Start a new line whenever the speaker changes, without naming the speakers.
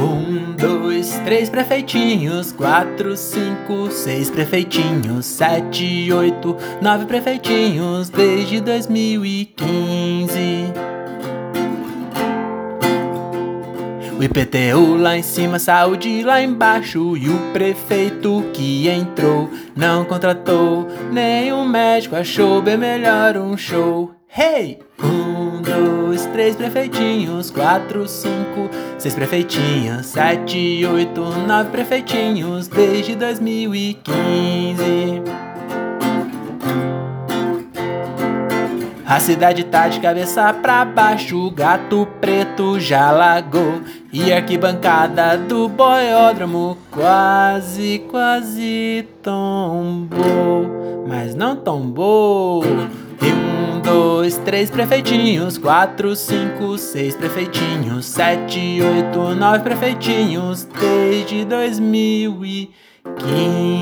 Um, dois, três prefeitinhos, quatro, cinco, seis prefeitinhos, sete, oito, nove prefeitinhos desde 2015. O IPTU lá em cima, saúde lá embaixo. E o prefeito que entrou não contratou nenhum médico, achou bem melhor um show. Hey! Um, dois, três prefeitinhos, quatro, cinco, seis prefeitinhos, sete, oito, nove prefeitinhos desde 2015. A cidade tá de cabeça pra baixo, o gato preto já lagou. E a arquibancada do boiódromo quase, quase tombou. Mas não tombou. Dois, três prefeitinhos, quatro, cinco, seis prefeitinhos, sete, oito, nove prefeitinhos. Desde 2015.